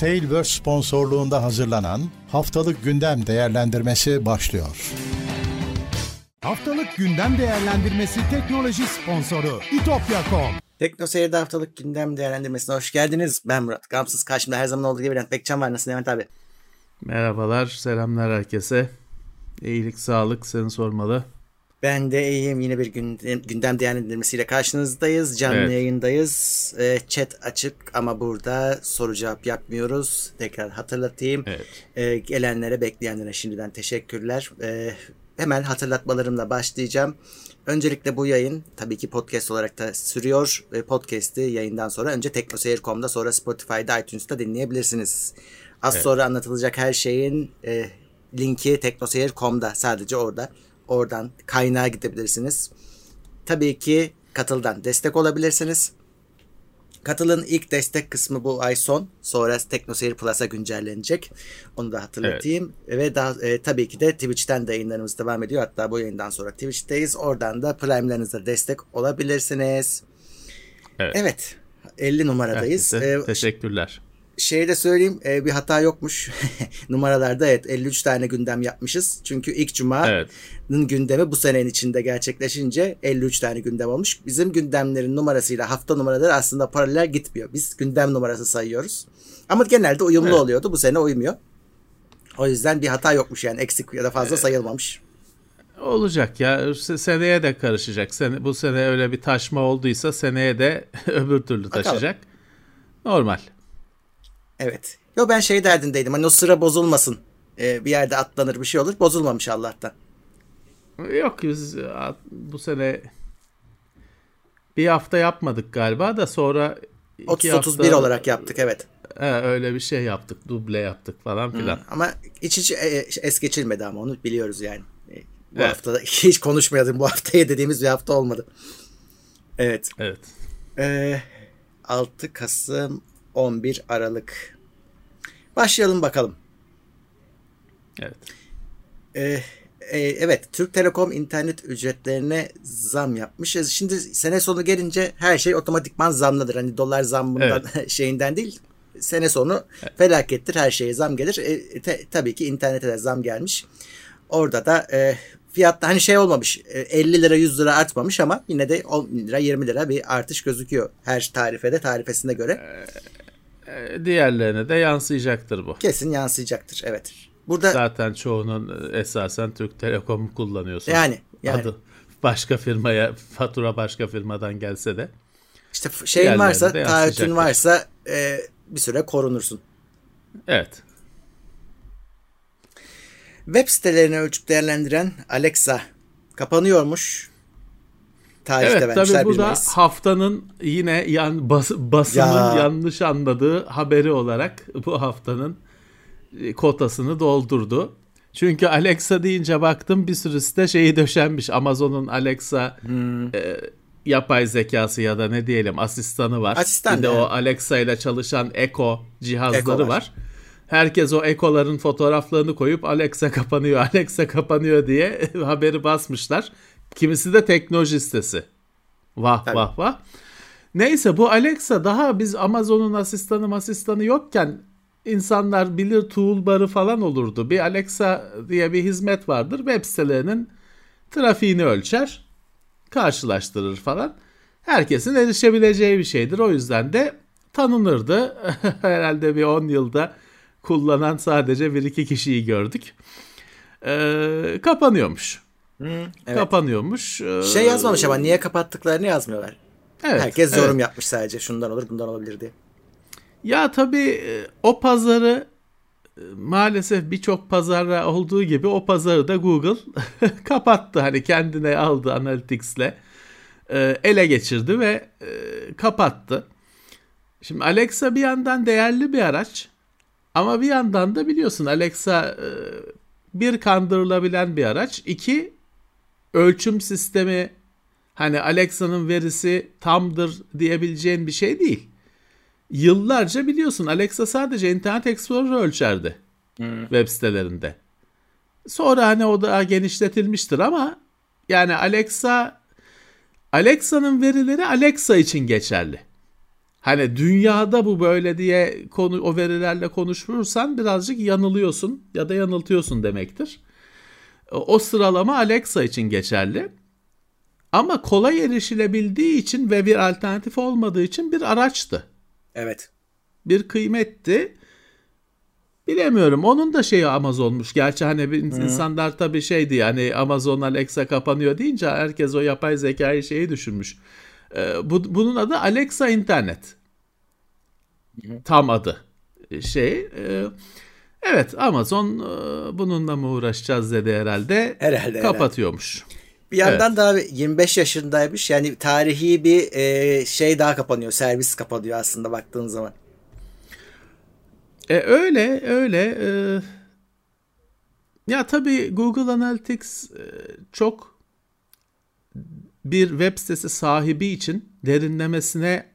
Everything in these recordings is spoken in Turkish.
Tailverse sponsorluğunda hazırlanan Haftalık Gündem Değerlendirmesi başlıyor. Haftalık Gündem Değerlendirmesi teknoloji sponsoru itopya.com Tekno Seyir'de haftalık gündem değerlendirmesine hoş geldiniz. Ben Murat. Gamsız karşımda her zaman olduğu gibi Levent Bekcan var. Nasılsın Levent abi? Merhabalar, selamlar herkese. İyilik, sağlık seni sormalı. Ben de iyiyim. Yine bir gündem, gündem değerlendirmesiyle karşınızdayız. Canlı evet. yayındayız. E, chat açık ama burada soru cevap yapmıyoruz. Tekrar hatırlatayım. Evet. E, gelenlere, bekleyenlere şimdiden teşekkürler. E, hemen hatırlatmalarımla başlayacağım. Öncelikle bu yayın tabii ki podcast olarak da sürüyor. E, podcast'i yayından sonra önce teknoseyir.com'da sonra Spotify'da iTunes'ta dinleyebilirsiniz. Az evet. sonra anlatılacak her şeyin e, linki teknoseyir.com'da sadece orada. Oradan kaynağa gidebilirsiniz. Tabii ki katıldan destek olabilirsiniz. Katılın ilk destek kısmı bu ay son. Sonra TeknoSeyir Plus'a güncellenecek. Onu da hatırlatayım. Evet. Ve daha, e, tabii ki de Twitch'ten de yayınlarımız devam ediyor. Hatta bu yayından sonra Twitch'teyiz. Oradan da Prime'larınıza destek olabilirsiniz. Evet. evet 50 numaradayız. Herkese ee, teşekkürler şeyi de söyleyeyim e, bir hata yokmuş. Numaralarda evet 53 tane gündem yapmışız. Çünkü ilk cumanın evet. gündemi bu senenin içinde gerçekleşince 53 tane gündem olmuş. Bizim gündemlerin numarasıyla hafta numaraları aslında paralel gitmiyor. Biz gündem numarası sayıyoruz. Ama genelde uyumlu evet. oluyordu. Bu sene uymuyor. O yüzden bir hata yokmuş yani eksik ya da fazla evet. sayılmamış. Olacak ya seneye de karışacak. Sene, bu sene öyle bir taşma olduysa seneye de öbür türlü taşıyacak. Bakalım. Normal. Evet. Yo ben şey derdindeydim. Hani o sıra bozulmasın. Ee, bir yerde atlanır bir şey olur. Bozulmamış Allah'tan. Yok biz bu sene bir hafta yapmadık galiba da sonra 30 31 hafta... olarak yaptık evet. He, öyle bir şey yaptık. Duble yaptık falan filan. Hı, ama hiç hiç e, es geçilmedi ama onu biliyoruz yani. E, bu evet. hafta hiç konuşmayalım. Bu haftaya dediğimiz bir hafta olmadı. Evet. Evet. Ee, 6 Kasım 11 Aralık. Başlayalım bakalım. Evet. Ee, e, evet Türk Telekom internet ücretlerine zam yapmış. Şimdi sene sonu gelince her şey otomatikman zamladır. Hani dolar zammından evet. şeyinden değil. Sene sonu evet. felakettir. Her şeye zam gelir. E, te, tabii ki internete de zam gelmiş. Orada da e, fiyatta hani şey olmamış 50 e, lira 100 lira artmamış ama yine de 10 lira 20 lira bir artış gözüküyor her tarifede tarifesine göre. Ee, diğerlerine de yansıyacaktır bu. Kesin yansıyacaktır evet. Burada zaten çoğunun e, esasen Türk Telekom kullanıyorsun. Yani, yani. Adı başka firmaya fatura başka firmadan gelse de. İşte şeyin varsa, taahhütün varsa e, bir süre korunursun. Evet. Web sitelerini ölçüp değerlendiren Alexa kapanıyormuş tarihte evet, tabii bu da haftanın yine yan, bas, basının ya. yanlış anladığı haberi olarak bu haftanın e, kotasını doldurdu. Çünkü Alexa deyince baktım bir sürü site şeyi döşenmiş. Amazon'un Alexa hmm. e, yapay zekası ya da ne diyelim asistanı var. Asistan bir de o Alexa ile çalışan Echo cihazları Echo var. var. Herkes o Echo'ların fotoğraflarını koyup Alexa kapanıyor, Alexa kapanıyor diye haberi basmışlar. Kimisi de teknoloji sitesi. Vah Tabii. vah vah. Neyse bu Alexa daha biz Amazon'un asistanı asistanı yokken insanlar bilir toolbar'ı falan olurdu. Bir Alexa diye bir hizmet vardır. Web sitelerinin trafiğini ölçer, karşılaştırır falan. Herkesin erişebileceği bir şeydir. O yüzden de tanınırdı. Herhalde bir 10 yılda kullanan sadece bir iki kişiyi gördük. Ee, kapanıyormuş. Hı, evet. Kapanıyormuş. Ee, şey yazmamış ama niye kapattıklarını yazmıyorlar. Evet, Herkes yorum evet. yapmış sadece şundan olur bundan olabilir diye. Ya tabii e, o pazarı e, maalesef birçok pazarda olduğu gibi o pazarı da Google kapattı. Hani kendine aldı Analytics'le e, ele geçirdi ve kapattı. Şimdi Alexa bir yandan değerli bir araç ama bir yandan da biliyorsun Alexa bir kandırılabilen bir araç. iki ölçüm sistemi hani Alexa'nın verisi tamdır diyebileceğin bir şey değil. Yıllarca biliyorsun Alexa sadece Internet Explorer ölçerdi hmm. web sitelerinde. Sonra hani o da genişletilmiştir ama yani Alexa Alexa'nın verileri Alexa için geçerli. Hani dünyada bu böyle diye konu o verilerle konuşursan birazcık yanılıyorsun ya da yanıltıyorsun demektir. O sıralama Alexa için geçerli. Ama kolay erişilebildiği için ve bir alternatif olmadığı için bir araçtı. Evet. Bir kıymetti. Bilemiyorum. Onun da şeyi Amazon'muş. Gerçi hani Hı. insanlar tabii şeydi yani Amazon Alexa kapanıyor deyince herkes o yapay zekayı şeyi düşünmüş. Ee, bu, bunun adı Alexa İnternet. Hı. Tam adı. Şey. E, evet Amazon e, bununla mı uğraşacağız dedi herhalde. Herhalde. Kapatıyormuş. Herhalde. Bir yandan evet. da abi 25 yaşındaymış. Yani tarihi bir e, şey daha kapanıyor. Servis kapanıyor aslında baktığın zaman. E, öyle öyle. E, ya tabii Google Analytics e, çok bir web sitesi sahibi için derinlemesine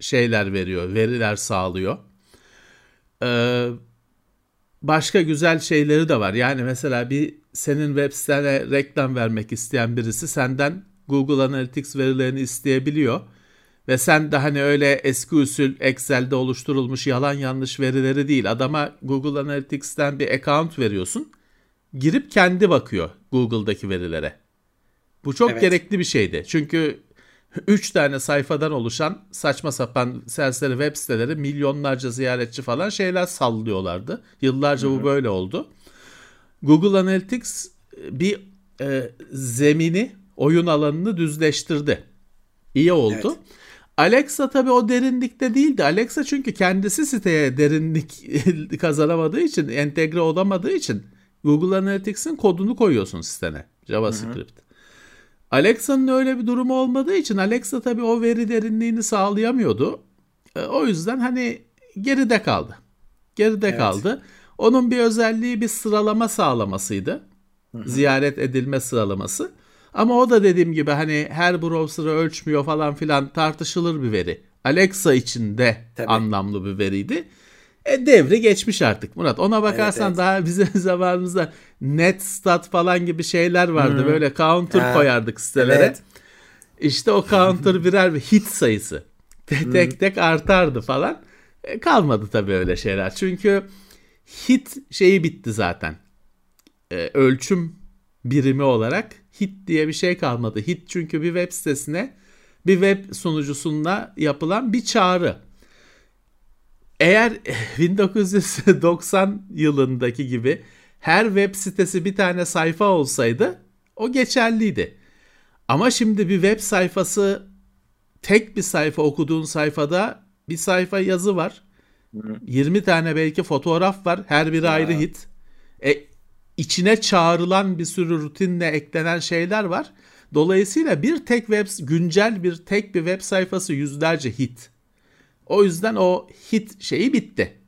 şeyler veriyor, veriler sağlıyor. Ee, başka güzel şeyleri de var. Yani mesela bir senin web sitene reklam vermek isteyen birisi senden Google Analytics verilerini isteyebiliyor. Ve sen de hani öyle eski usul Excel'de oluşturulmuş yalan yanlış verileri değil. Adama Google Analytics'ten bir account veriyorsun. Girip kendi bakıyor Google'daki verilere. Bu çok evet. gerekli bir şeydi. Çünkü 3 tane sayfadan oluşan saçma sapan serseri web siteleri milyonlarca ziyaretçi falan şeyler sallıyorlardı. Yıllarca Hı-hı. bu böyle oldu. Google Analytics e, bir e, zemini, oyun alanını düzleştirdi. İyi oldu. Evet. Alexa tabii o derinlikte değildi. Alexa çünkü kendisi siteye derinlik kazanamadığı için, entegre olamadığı için Google Analytics'in kodunu koyuyorsun sitene. JavaScript. Hı hı. Alexa'nın öyle bir durumu olmadığı için Alexa tabii o veri derinliğini sağlayamıyordu. E, o yüzden hani geride kaldı. Geride evet. kaldı. Onun bir özelliği bir sıralama sağlamasıydı. Hı-hı. Ziyaret edilme sıralaması. Ama o da dediğim gibi hani her browser'ı ölçmüyor falan filan tartışılır bir veri. Alexa için de Tabii. anlamlı bir veriydi. E, devri geçmiş artık Murat. Ona bakarsan evet, evet. daha bizim zamanımızda net stat falan gibi şeyler vardı. Hmm. Böyle counter ha. koyardık sitelere. Evet. İşte o counter birer bir hit sayısı. Tek tek, tek artardı falan. E, kalmadı tabii öyle şeyler. Çünkü hit şeyi bitti zaten. E, ölçüm birimi olarak hit diye bir şey kalmadı. Hit çünkü bir web sitesine bir web sunucusunda yapılan bir çağrı. Eğer 1990 yılındaki gibi her web sitesi bir tane sayfa olsaydı o geçerliydi. Ama şimdi bir web sayfası tek bir sayfa okuduğun sayfada bir sayfa yazı var. 20 tane belki fotoğraf var. Her biri ya. ayrı hit. E, içine çağrılan bir sürü rutinle eklenen şeyler var. Dolayısıyla bir tek web güncel bir tek bir web sayfası yüzlerce hit. O yüzden o hit şeyi bitti.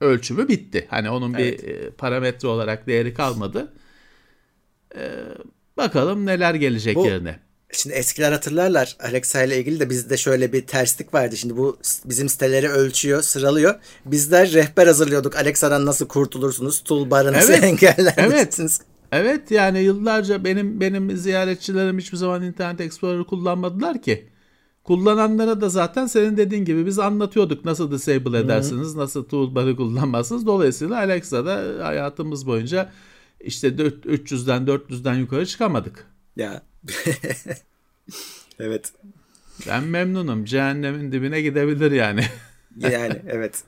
Ölçümü bitti. Hani onun evet. bir e, parametre olarak değeri kalmadı. Ee, bakalım neler gelecek Bu, yerine. Şimdi eskiler hatırlarlar Alexa ile ilgili de bizde şöyle bir terslik vardı. Şimdi bu bizim siteleri ölçüyor, sıralıyor. Bizler rehber hazırlıyorduk. Alexa'dan nasıl kurtulursunuz? Toolbar'ınızı evet, engeller evet. Evet yani yıllarca benim benim ziyaretçilerim hiçbir zaman Internet Explorer kullanmadılar ki. Kullananlara da zaten senin dediğin gibi biz anlatıyorduk nasıl disable edersiniz, Hı-hı. nasıl toolbar'ı kullanmazsınız. Dolayısıyla Alexa'da hayatımız boyunca işte 300'den 400'den yukarı çıkamadık. Ya. evet. Ben memnunum. Cehennemin dibine gidebilir yani. yani evet.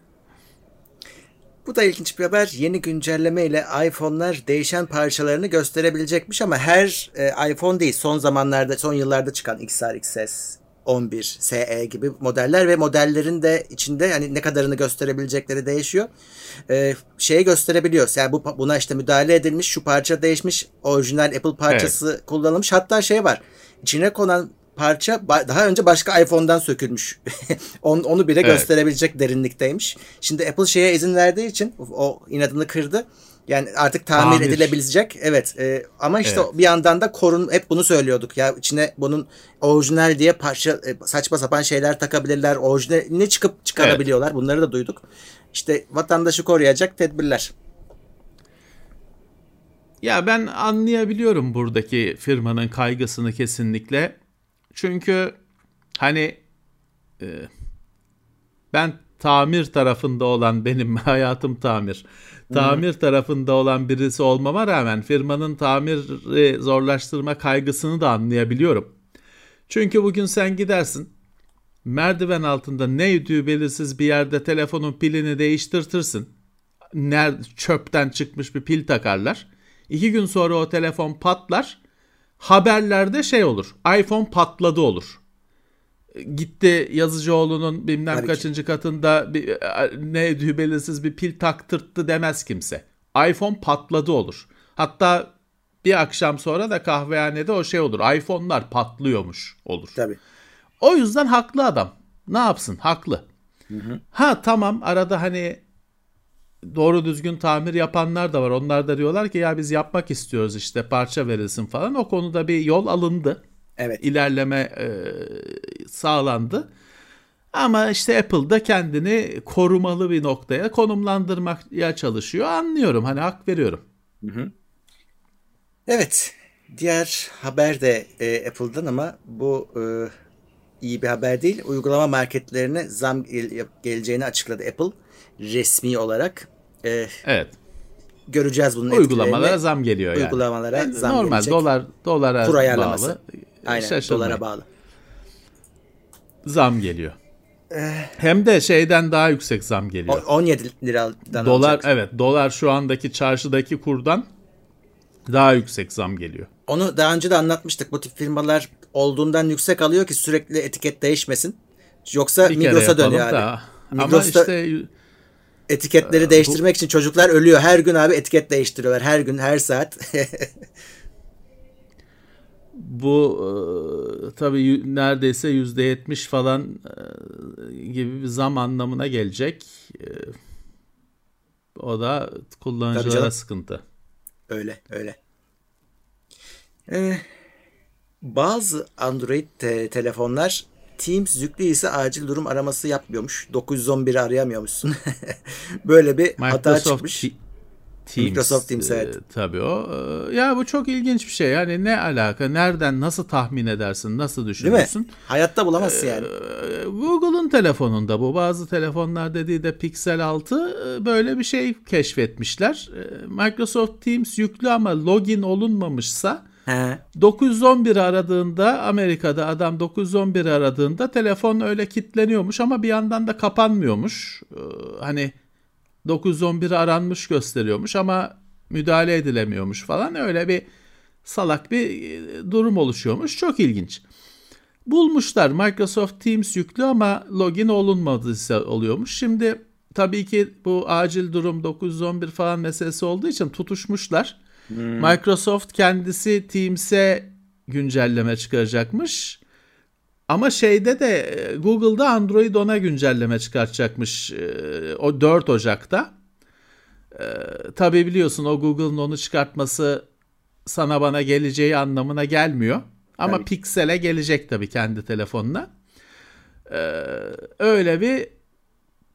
Bu da ilginç bir haber. Yeni güncelleme ile iPhone'lar değişen parçalarını gösterebilecekmiş ama her e, iPhone değil. Son zamanlarda, son yıllarda çıkan XR, XS, 11 SE gibi modeller ve modellerin de içinde yani ne kadarını gösterebilecekleri değişiyor. Ee, şeyi gösterebiliyor. Yani bu buna işte müdahale edilmiş, şu parça değişmiş, orijinal Apple parçası evet. kullanılmış. Hatta şey var. İçine konan parça daha önce başka iPhone'dan sökülmüş. onu, onu bile evet. gösterebilecek derinlikteymiş. Şimdi Apple şeye izin verdiği için o inadını kırdı. Yani artık tamir, tamir. edilebilecek. Evet. E, ama işte evet. bir yandan da korun hep bunu söylüyorduk. Ya içine bunun orijinal diye parça e, saçma sapan şeyler takabilirler. Orijinalini çıkıp çıkarabiliyorlar. Evet. Bunları da duyduk. İşte vatandaşı koruyacak tedbirler. Ya ben anlayabiliyorum buradaki firmanın kaygısını kesinlikle. Çünkü hani e, ben tamir tarafında olan benim hayatım tamir. Tamir tarafında olan birisi olmama rağmen firmanın tamiri zorlaştırma kaygısını da anlayabiliyorum. Çünkü bugün sen gidersin merdiven altında ne yediği belirsiz bir yerde telefonun pilini değiştirtirsin. Ner çöpten çıkmış bir pil takarlar. İki gün sonra o telefon patlar. Haberlerde şey olur. iPhone patladı olur. Gitti Yazıcıoğlu'nun bilmem Tabii kaçıncı katında bir, ne yediği belirsiz bir pil taktırttı demez kimse. iPhone patladı olur. Hatta bir akşam sonra da kahvehanede o şey olur. iPhone'lar patlıyormuş olur. Tabii. O yüzden haklı adam. Ne yapsın? Haklı. Hı hı. Ha tamam arada hani doğru düzgün tamir yapanlar da var. Onlar da diyorlar ki ya biz yapmak istiyoruz işte parça verilsin falan. O konuda bir yol alındı. Evet. İlerleme e, sağlandı. Ama işte Apple da kendini korumalı bir noktaya konumlandırmaya çalışıyor. Anlıyorum hani hak veriyorum. Hı hı. Evet. Diğer haber de e, Apple'dan ama bu e, iyi bir haber değil. Uygulama marketlerine zam geleceğini açıkladı Apple resmi olarak. Ee, evet. Göreceğiz bunun Uygulamalara zam geliyor yani. Uygulamalara yani zam normal, gelecek. dolar dolara bağlı. Aynen Şaşırmayın. dolara bağlı. Zam geliyor. Eh. Hem de şeyden daha yüksek zam geliyor. 17 liradan Dolar alacak. evet dolar şu andaki çarşıdaki kurdan daha yüksek zam geliyor. Onu daha önce de anlatmıştık. Bu tip firmalar olduğundan yüksek alıyor ki sürekli etiket değişmesin. Yoksa bir Migros'a dönüyor abi. Migros'ta Ama işte etiketleri e, değiştirmek bu, için çocuklar ölüyor. Her gün abi etiket değiştiriyorlar. Her gün, her saat. bu e, tabii neredeyse yüzde yetmiş falan e, gibi bir zam anlamına gelecek. E, o da kullanıcılara sıkıntı. Öyle, öyle. Ee, bazı Android te- telefonlar Teams yüklü ise acil durum araması yapmıyormuş. 911'i arayamıyormuşsun. Böyle bir Microsoft hata çıkmış. T- Teams, Microsoft Teams evet. E, tabii o. E, ya bu çok ilginç bir şey. Yani ne alaka? Nereden nasıl tahmin edersin? Nasıl düşünürsün? Değil mi? Hayatta bulamazsın yani. E, Google'un telefonunda bu. Bazı telefonlar dediği de Pixel 6 e, böyle bir şey keşfetmişler. E, Microsoft Teams yüklü ama login olunmamışsa He. 911 aradığında Amerika'da adam 911 aradığında telefon öyle kitleniyormuş ama bir yandan da kapanmıyormuş. Ee, hani 911 aranmış gösteriyormuş ama müdahale edilemiyormuş falan öyle bir salak bir e, durum oluşuyormuş. Çok ilginç. Bulmuşlar Microsoft Teams yüklü ama login olunmadıysa oluyormuş. Şimdi tabii ki bu acil durum 911 falan meselesi olduğu için tutuşmuşlar. Hmm. Microsoft kendisi Teams'e güncelleme çıkaracakmış. Ama şeyde de e, Google'da Android ona güncelleme çıkartacakmış e, o 4 Ocak'ta. E, tabii biliyorsun o Google'ın onu çıkartması sana bana geleceği anlamına gelmiyor. Ama tabii. Pixel'e gelecek tabii kendi telefonuna. Öyle bir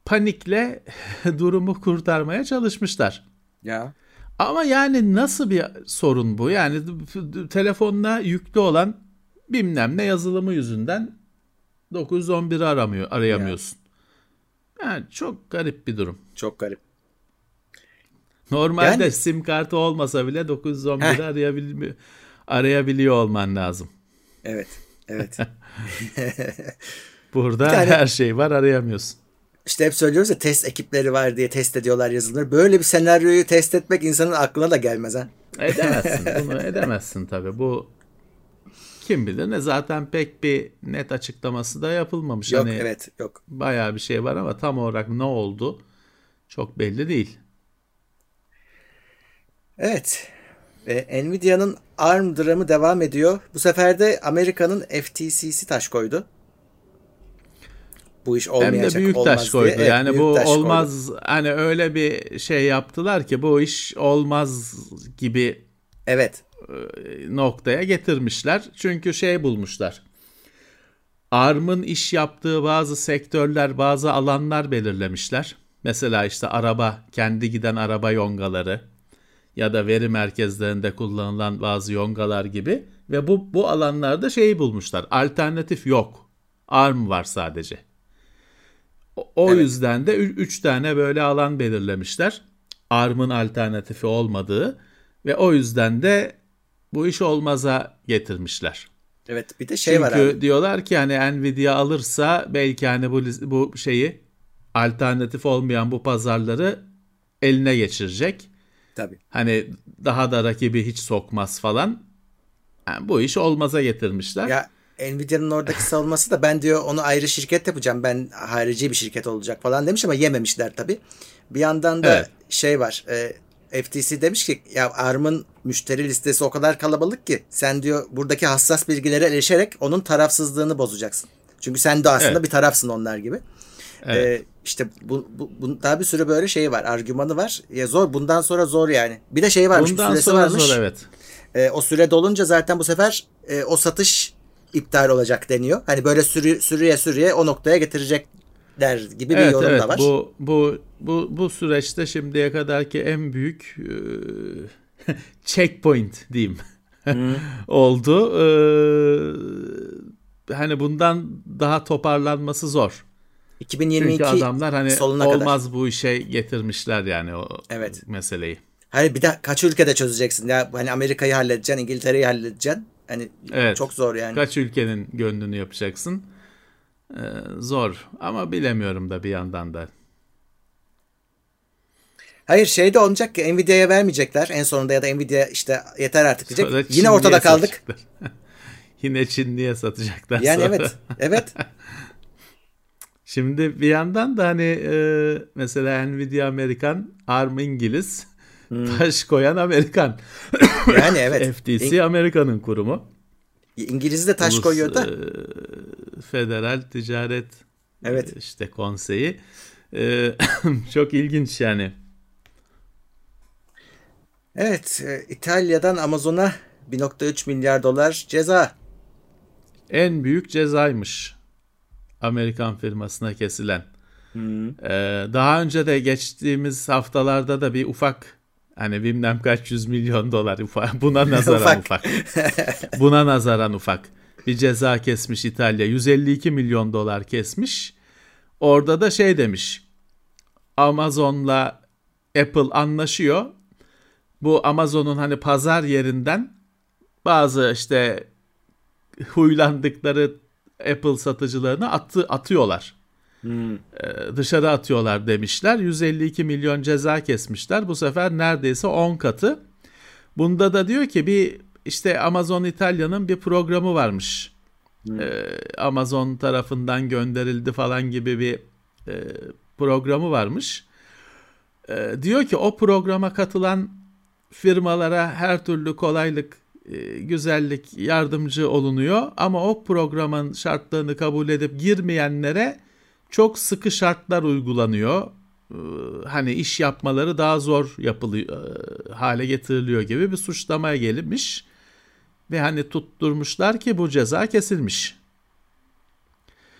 panikle durumu kurtarmaya çalışmışlar. Ya. Ama yani nasıl bir sorun bu? Yani telefonuna yüklü olan bilmem ne yazılımı yüzünden 911'i aramıyor, arayamıyorsun. Yani. yani çok garip bir durum. Çok garip. Normalde yani... sim kartı olmasa bile 911'i arayabiliyor, arayabiliyor olman lazım. Evet, evet. Burada tane... her şey var arayamıyorsun. İşte hep söylüyoruz ya test ekipleri var diye test ediyorlar yazılımları. Böyle bir senaryoyu test etmek insanın aklına da gelmez ha. Edemezsin. Bunu edemezsin tabii. Bu kim bilir ne zaten pek bir net açıklaması da yapılmamış. Yok hani evet yok. Bayağı bir şey var ama tam olarak ne oldu çok belli değil. Evet. Ve Nvidia'nın ARM dramı devam ediyor. Bu sefer de Amerika'nın FTC'si taş koydu bu iş olmayacak Hem de büyük taş koydu. Diye. Yani evet, bu olmaz koydu. hani öyle bir şey yaptılar ki bu iş olmaz gibi Evet. E, noktaya getirmişler. Çünkü şey bulmuşlar. ARM'ın iş yaptığı bazı sektörler, bazı alanlar belirlemişler. Mesela işte araba, kendi giden araba yongaları ya da veri merkezlerinde kullanılan bazı yongalar gibi ve bu bu alanlarda şeyi bulmuşlar. Alternatif yok. ARM var sadece. O, o evet. yüzden de 3 tane böyle alan belirlemişler. ARM'ın alternatifi olmadığı ve o yüzden de bu iş olmaza getirmişler. Evet bir de şey Çünkü var. Çünkü diyorlar ki hani Nvidia alırsa belki hani bu bu şeyi alternatif olmayan bu pazarları eline geçirecek. Tabii. Hani daha da rakibi hiç sokmaz falan. Yani bu iş olmaza getirmişler. Ya Nvidia'nın oradaki savunması da ben diyor onu ayrı şirket yapacağım. Ben harici bir şirket olacak falan demiş ama yememişler tabii. Bir yandan da evet. şey var. E, FTC demiş ki ya ARM'ın müşteri listesi o kadar kalabalık ki sen diyor buradaki hassas bilgilere erişerek onun tarafsızlığını bozacaksın. Çünkü sen de aslında evet. bir tarafsın onlar gibi. Evet. Ee, işte bu, bu, bu daha bir sürü böyle şey var, argümanı var. Ya zor bundan sonra zor yani. Bir de şey varmış, bundan süresi varmış. Zor, evet. Ee, o süre dolunca zaten bu sefer e, o satış iptal olacak deniyor. Hani böyle sürü, sürüye sürüye o noktaya getirecekler gibi evet, bir yorum evet. da var. Bu bu bu bu süreçte şimdiye kadarki en büyük e, checkpoint diyeyim. Hmm. oldu. Ee, hani bundan daha toparlanması zor. 2022 Çünkü adamlar hani olmaz kadar. bu işe getirmişler yani o evet. meseleyi. Hani bir de kaç ülkede çözeceksin ya hani Amerika'yı halledeceksin, İngiltere'yi halledeceksin. Hani evet. çok zor yani. Kaç ülkenin gönlünü yapacaksın? Ee, zor ama bilemiyorum da bir yandan da. Hayır şey de olacak ki Nvidia'ya vermeyecekler en sonunda ya da Nvidia işte yeter artık diyecek. Yine ortada kaldık. Yine Çinli'ye satacaklar. Yani sonra. evet. Evet. Şimdi bir yandan da hani e, mesela Nvidia Amerikan, ARM İngiliz, hmm. taş koyan Amerikan. Yani evet. FTC İng- Amerika'nın kurumu. İngiliz de taş Ulus, koyuyor da. E, Federal Ticaret evet. E, işte konseyi. E, çok ilginç yani. Evet, e, İtalya'dan Amazon'a 1.3 milyar dolar ceza. En büyük cezaymış. Amerikan firmasına kesilen. Hmm. Ee, daha önce de geçtiğimiz haftalarda da bir ufak hani bilmem kaç yüz milyon dolar ufak, buna nazaran ufak. buna nazaran ufak bir ceza kesmiş İtalya. 152 milyon dolar kesmiş. Orada da şey demiş. Amazon'la Apple anlaşıyor. Bu Amazon'un hani pazar yerinden bazı işte huylandıkları Apple satıcılarını attı, atıyorlar. Hmm. Ee, dışarı atıyorlar demişler. 152 milyon ceza kesmişler. Bu sefer neredeyse 10 katı. Bunda da diyor ki bir işte Amazon İtalya'nın bir programı varmış. Hmm. Ee, Amazon tarafından gönderildi falan gibi bir e, programı varmış. Ee, diyor ki o programa katılan firmalara her türlü kolaylık e, güzellik yardımcı olunuyor ama o programın şartlarını kabul edip girmeyenlere çok sıkı şartlar uygulanıyor. E, hani iş yapmaları daha zor yapılıyor e, hale getiriliyor gibi bir suçlamaya gelinmiş ve hani tutturmuşlar ki bu ceza kesilmiş.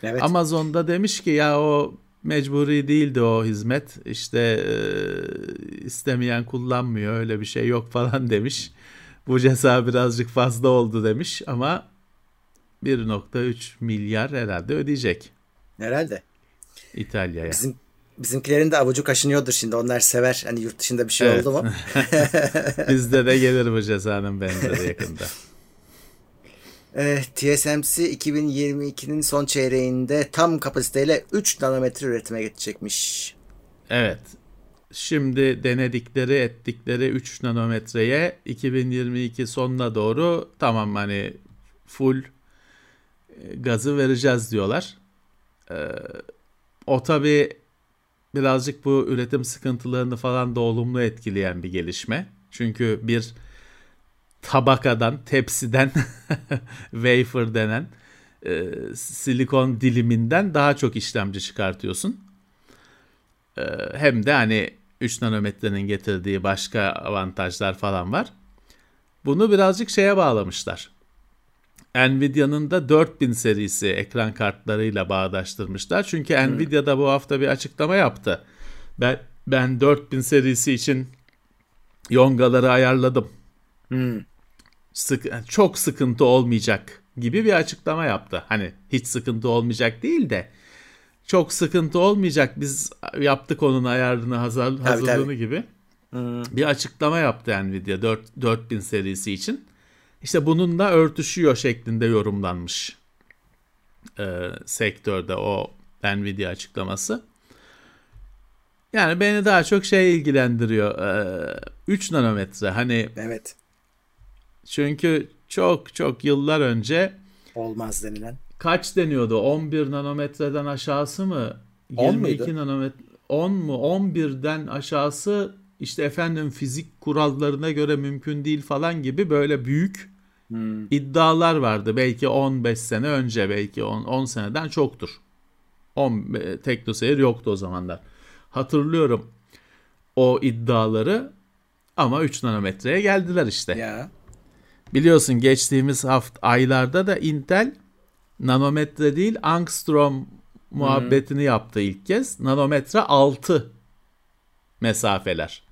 Evet. Amazon'da demiş ki ya o mecburi değildi o hizmet işte e, istemeyen kullanmıyor öyle bir şey yok falan demiş bu ceza birazcık fazla oldu demiş ama 1.3 milyar herhalde ödeyecek. Herhalde. İtalya'ya. Bizim bizimkilerin de avucu kaşınıyordur şimdi. Onlar sever. Hani yurt dışında bir şey evet. oldu mu? Bizde de gelir bu cezanın benzeri yakında. Eh, TSMC 2022'nin son çeyreğinde tam kapasiteyle 3 nanometre üretime geçecekmiş. Evet şimdi denedikleri ettikleri 3 nanometreye 2022 sonuna doğru tamam hani full e, gazı vereceğiz diyorlar. Ee, o tabi birazcık bu üretim sıkıntılarını falan da olumlu etkileyen bir gelişme. Çünkü bir tabakadan, tepsiden wafer denen e, silikon diliminden daha çok işlemci çıkartıyorsun. E, hem de hani 3 nanometrenin getirdiği başka avantajlar falan var. Bunu birazcık şeye bağlamışlar. Nvidia'nın da 4000 serisi ekran kartlarıyla bağdaştırmışlar. Çünkü hmm. Nvidia da bu hafta bir açıklama yaptı. Ben ben 4000 serisi için yongaları ayarladım. Hmm. Sık, çok sıkıntı olmayacak gibi bir açıklama yaptı. Hani hiç sıkıntı olmayacak değil de çok sıkıntı olmayacak. Biz yaptık onun ayarını hazır, hazırlığını tabii. gibi. Hmm. Bir açıklama yaptı Nvidia 4, 4000 serisi için. İşte bununla örtüşüyor şeklinde yorumlanmış e, sektörde o Nvidia açıklaması. Yani beni daha çok şey ilgilendiriyor. E, 3 nanometre hani. Evet. Çünkü çok çok yıllar önce olmaz denilen. Kaç deniyordu? 11 nanometreden aşağısı mı? 10 22 nanometre 10 mu? 11'den aşağısı işte efendim fizik kurallarına göre mümkün değil falan gibi böyle büyük hmm. iddialar vardı. Belki 15 sene önce belki 10, 10 seneden çoktur. 10 e, teknoseyir yoktu o zamanlar. Hatırlıyorum o iddiaları ama 3 nanometreye geldiler işte. Ya. Biliyorsun geçtiğimiz hafta aylarda da Intel nanometre değil angstrom muhabbetini hmm. yaptı ilk kez. Nanometre 6 mesafeler.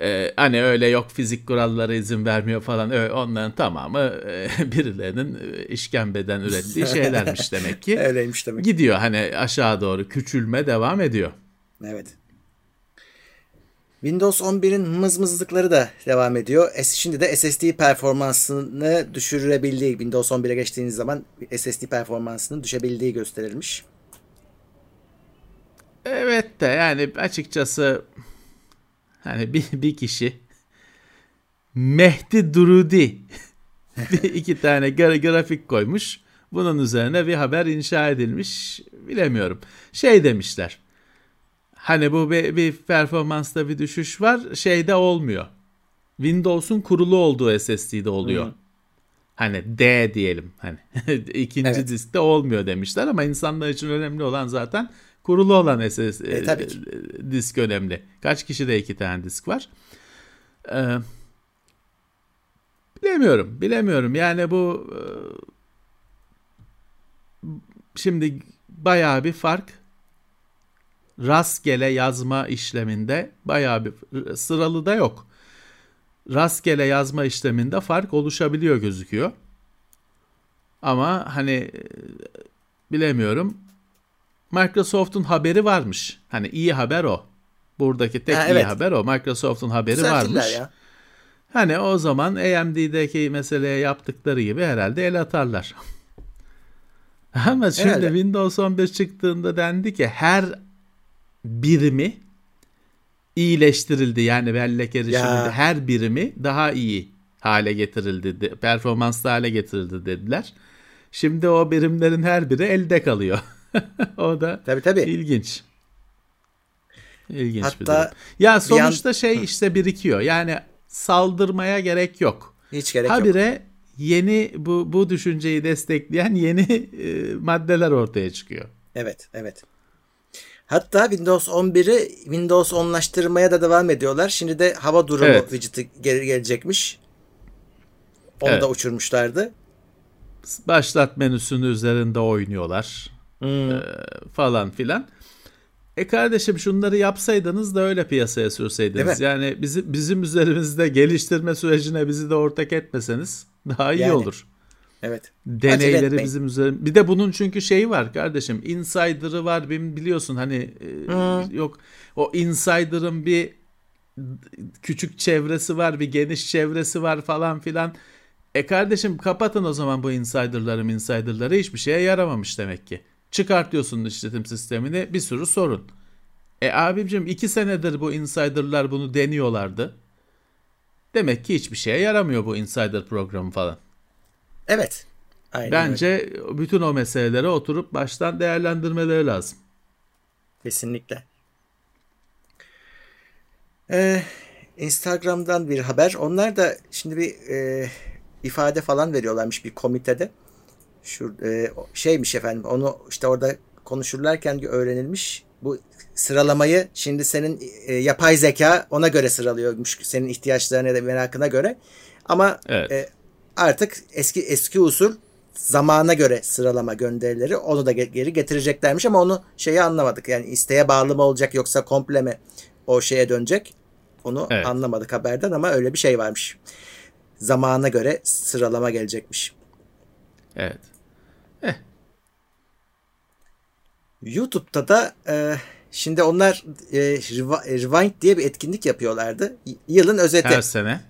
Ee, hani öyle yok fizik kuralları izin vermiyor falan. Öyle, onların tamamı e, birilerinin e, işkembeden ürettiği şeylermiş demek ki. Öyleymiş demek. Gidiyor hani aşağı doğru küçülme devam ediyor. Evet. Windows 11'in mızmızlıkları da devam ediyor. Şimdi de SSD performansını düşürebildiği, Windows 11'e geçtiğiniz zaman SSD performansının düşebildiği gösterilmiş. Evet de yani açıkçası hani bir, bir kişi Mehdi Durudi iki tane grafik koymuş. Bunun üzerine bir haber inşa edilmiş. Bilemiyorum. Şey demişler. Hani bu bir, bir performansta bir düşüş var. Şeyde olmuyor. Windows'un kurulu olduğu SSD'de oluyor. Hı. Hani D diyelim. Hani ikinci evet. diskte olmuyor demişler ama insanlar için önemli olan zaten kurulu olan SS e, e, tabii ki. disk önemli. Kaç kişi de iki tane disk var? Ee, bilemiyorum. Bilemiyorum. Yani bu e, şimdi bayağı bir fark rastgele yazma işleminde bayağı bir sıralı da yok. Rastgele yazma işleminde fark oluşabiliyor gözüküyor. Ama hani e, bilemiyorum. Microsoft'un haberi varmış. Hani iyi haber o. Buradaki tek ha, evet. iyi haber o. Microsoft'un haberi varmış. Ya. Hani o zaman AMD'deki meseleye yaptıkları gibi herhalde el atarlar. Ama şimdi herhalde. Windows 11 çıktığında dendi ki her birimi iyileştirildi. Yani bellek erişiminde her birimi daha iyi hale getirildi. Performanslı hale getirildi dediler. Şimdi o birimlerin her biri elde kalıyor. o da tabii, tabii. ilginç. İlginç Hatta bir durum. Ya sonuçta yan... şey işte birikiyor. Yani saldırmaya gerek yok. Hiç gerek Habire yok. yeni bu bu düşünceyi destekleyen yeni e, maddeler ortaya çıkıyor. Evet, evet. Hatta Windows 11'i Windows 10'laştırmaya da devam ediyorlar. Şimdi de hava durumu evet. widget'ı geri gelecekmiş. Onu evet. da uçurmuşlardı. Başlat menüsünün üzerinde oynuyorlar. Hmm. Ee, falan filan. E kardeşim şunları yapsaydınız da öyle piyasaya sürseydiniz. Yani bizim bizim üzerimizde geliştirme sürecine bizi de ortak etmeseniz daha iyi yani. olur. Evet. Deneyleri bizim üzerimiz. Bir de bunun çünkü şeyi var kardeşim. Insider'ı var biliyorsun hani hmm. yok o insider'ın bir küçük çevresi var, bir geniş çevresi var falan filan. E kardeşim kapatın o zaman bu insider'ları insider'ları hiçbir şeye yaramamış demek ki. Çıkartıyorsun işletim sistemini bir sürü sorun. E abimcim iki senedir bu insider'lar bunu deniyorlardı. Demek ki hiçbir şeye yaramıyor bu insider programı falan. Evet. Aynen Bence öyle. bütün o meselelere oturup baştan değerlendirmeleri lazım. Kesinlikle. Ee, Instagram'dan bir haber. Onlar da şimdi bir e, ifade falan veriyorlarmış bir komitede. Şu e, şeymiş efendim. Onu işte orada konuşurlarken öğrenilmiş. Bu sıralamayı şimdi senin e, yapay zeka ona göre sıralıyormuş. Senin ihtiyaçlarına da merakına göre. Ama evet. e, artık eski eski usul zamana göre sıralama gönderileri onu da geri getireceklermiş ama onu şeyi anlamadık. Yani isteğe bağlı mı olacak yoksa komple mi o şeye dönecek? Onu evet. anlamadık haberden ama öyle bir şey varmış. Zamana göre sıralama gelecekmiş. Evet. Eh. YouTube'da da e, şimdi onlar e, Rewind diye bir etkinlik yapıyorlardı. Yılın özeti. Her sene.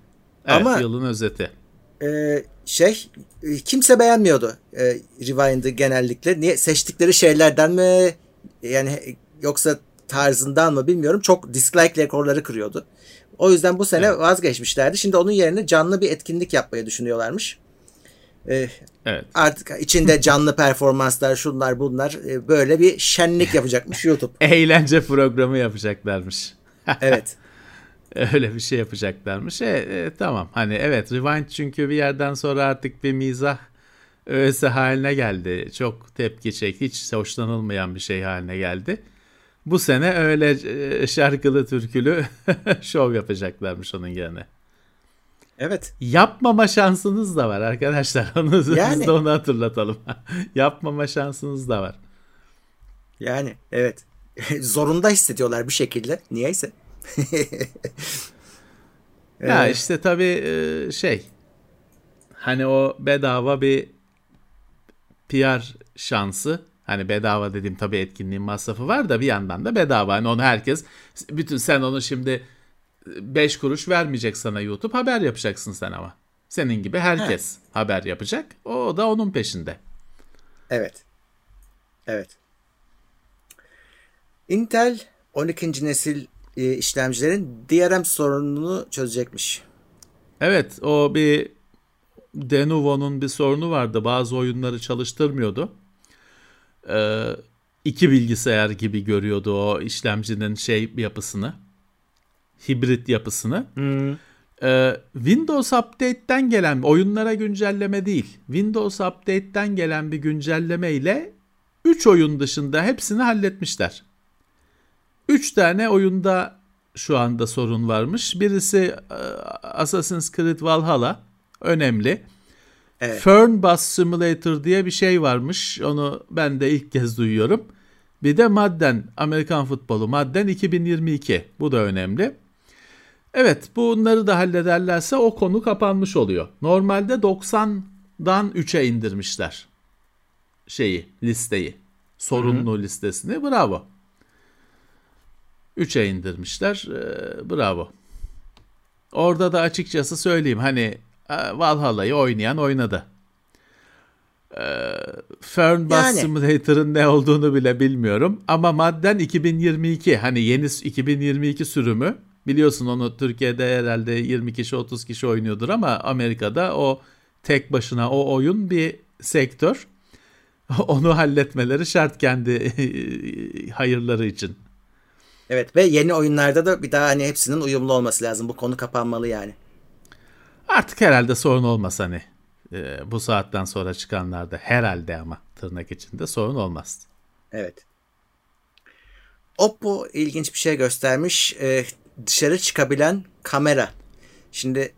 Evet, Ama yılın özeti. E, şey kimse beğenmiyordu e, Rewind'ı genellikle. Niye seçtikleri şeylerden mi yani yoksa tarzından mı bilmiyorum. Çok dislike rekorları kırıyordu. O yüzden bu sene evet. vazgeçmişlerdi. Şimdi onun yerine canlı bir etkinlik yapmayı düşünüyorlarmış. Ee, evet. Artık içinde canlı performanslar, şunlar bunlar e, böyle bir şenlik yapacakmış YouTube. Eğlence programı yapacaklarmış. evet. Öyle bir şey yapacaklarmış. E, e, tamam hani evet Rewind çünkü bir yerden sonra artık bir mizah öğesi haline geldi. Çok tepki çekti. Hiç hoşlanılmayan bir şey haline geldi. Bu sene öyle e, şarkılı türkülü şov yapacaklarmış onun yerine. Evet. Yapmama şansınız da var arkadaşlar. Onu yani. de onu hatırlatalım. Yapmama şansınız da var. Yani evet. Zorunda hissediyorlar bir şekilde. Niyeyse. ya işte tabii e, şey hani o bedava bir PR şansı Hani bedava dediğim tabii etkinliğin masrafı var da bir yandan da bedava. Hani onu herkes bütün sen onu şimdi 5 kuruş vermeyecek sana YouTube haber yapacaksın sen ama. Senin gibi herkes He. haber yapacak. O da onun peşinde. Evet. Evet. Intel 12. nesil e, işlemcilerin DRM sorununu çözecekmiş. Evet o bir Denuvo'nun bir sorunu vardı. Bazı oyunları çalıştırmıyordu e, iki bilgisayar gibi görüyordu o işlemcinin şey yapısını. Hibrit yapısını. Hmm. E, Windows Update'ten gelen oyunlara güncelleme değil. Windows Update'ten gelen bir güncelleme ile 3 oyun dışında hepsini halletmişler. 3 tane oyunda şu anda sorun varmış. Birisi Assassin's Creed Valhalla önemli. Evet. Fern Bus Simulator diye bir şey varmış. Onu ben de ilk kez duyuyorum. Bir de Madden, Amerikan futbolu Madden 2022. Bu da önemli. Evet bunları da hallederlerse o konu kapanmış oluyor. Normalde 90'dan 3'e indirmişler şeyi, listeyi. Sorunlu Hı-hı. listesini. Bravo. 3'e indirmişler. Ee, bravo. Orada da açıkçası söyleyeyim hani ee, Valhalla'yı oynayan oynadı. Ee, Fern yani. Simulator'ın ne olduğunu bile bilmiyorum. Ama madden 2022 hani yeni 2022 sürümü biliyorsun onu Türkiye'de herhalde 20 kişi 30 kişi oynuyordur ama Amerika'da o tek başına o oyun bir sektör. Onu halletmeleri şart kendi hayırları için. Evet ve yeni oyunlarda da bir daha hani hepsinin uyumlu olması lazım. Bu konu kapanmalı yani. Artık herhalde sorun olmaz hani. E, bu saatten sonra çıkanlarda herhalde ama tırnak içinde sorun olmaz. Evet. Oppo ilginç bir şey göstermiş. E, dışarı çıkabilen kamera. Şimdi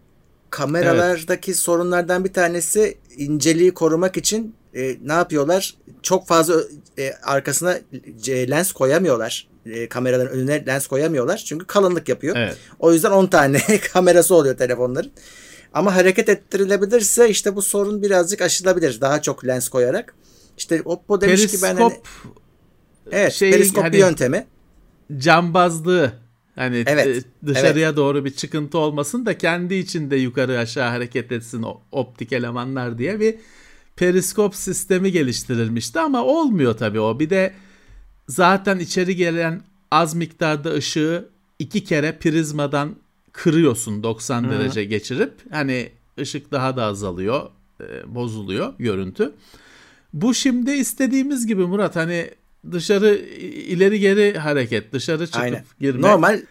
kameralardaki evet. sorunlardan bir tanesi inceliği korumak için e, ne yapıyorlar? Çok fazla e, arkasına e, lens koyamıyorlar. E, kameraların önüne lens koyamıyorlar. Çünkü kalınlık yapıyor. Evet. O yüzden 10 tane kamerası oluyor telefonların. Ama hareket ettirilebilirse işte bu sorun birazcık aşılabilir. Daha çok lens koyarak. İşte Oppo demiş Periskop, ki ben hani Evet, şey, periskop hani, yöntemi. Cambazlığı hani evet, dışarıya evet. doğru bir çıkıntı olmasın da kendi içinde yukarı aşağı hareket etsin optik elemanlar diye bir periskop sistemi geliştirilmişti ama olmuyor tabii o. Bir de zaten içeri gelen az miktarda ışığı iki kere prizmadan kırıyorsun 90 Hı. derece geçirip hani ışık daha da azalıyor, e, bozuluyor görüntü. Bu şimdi istediğimiz gibi Murat hani dışarı ileri geri hareket, dışarı çıkıp Aynen. girme. Normal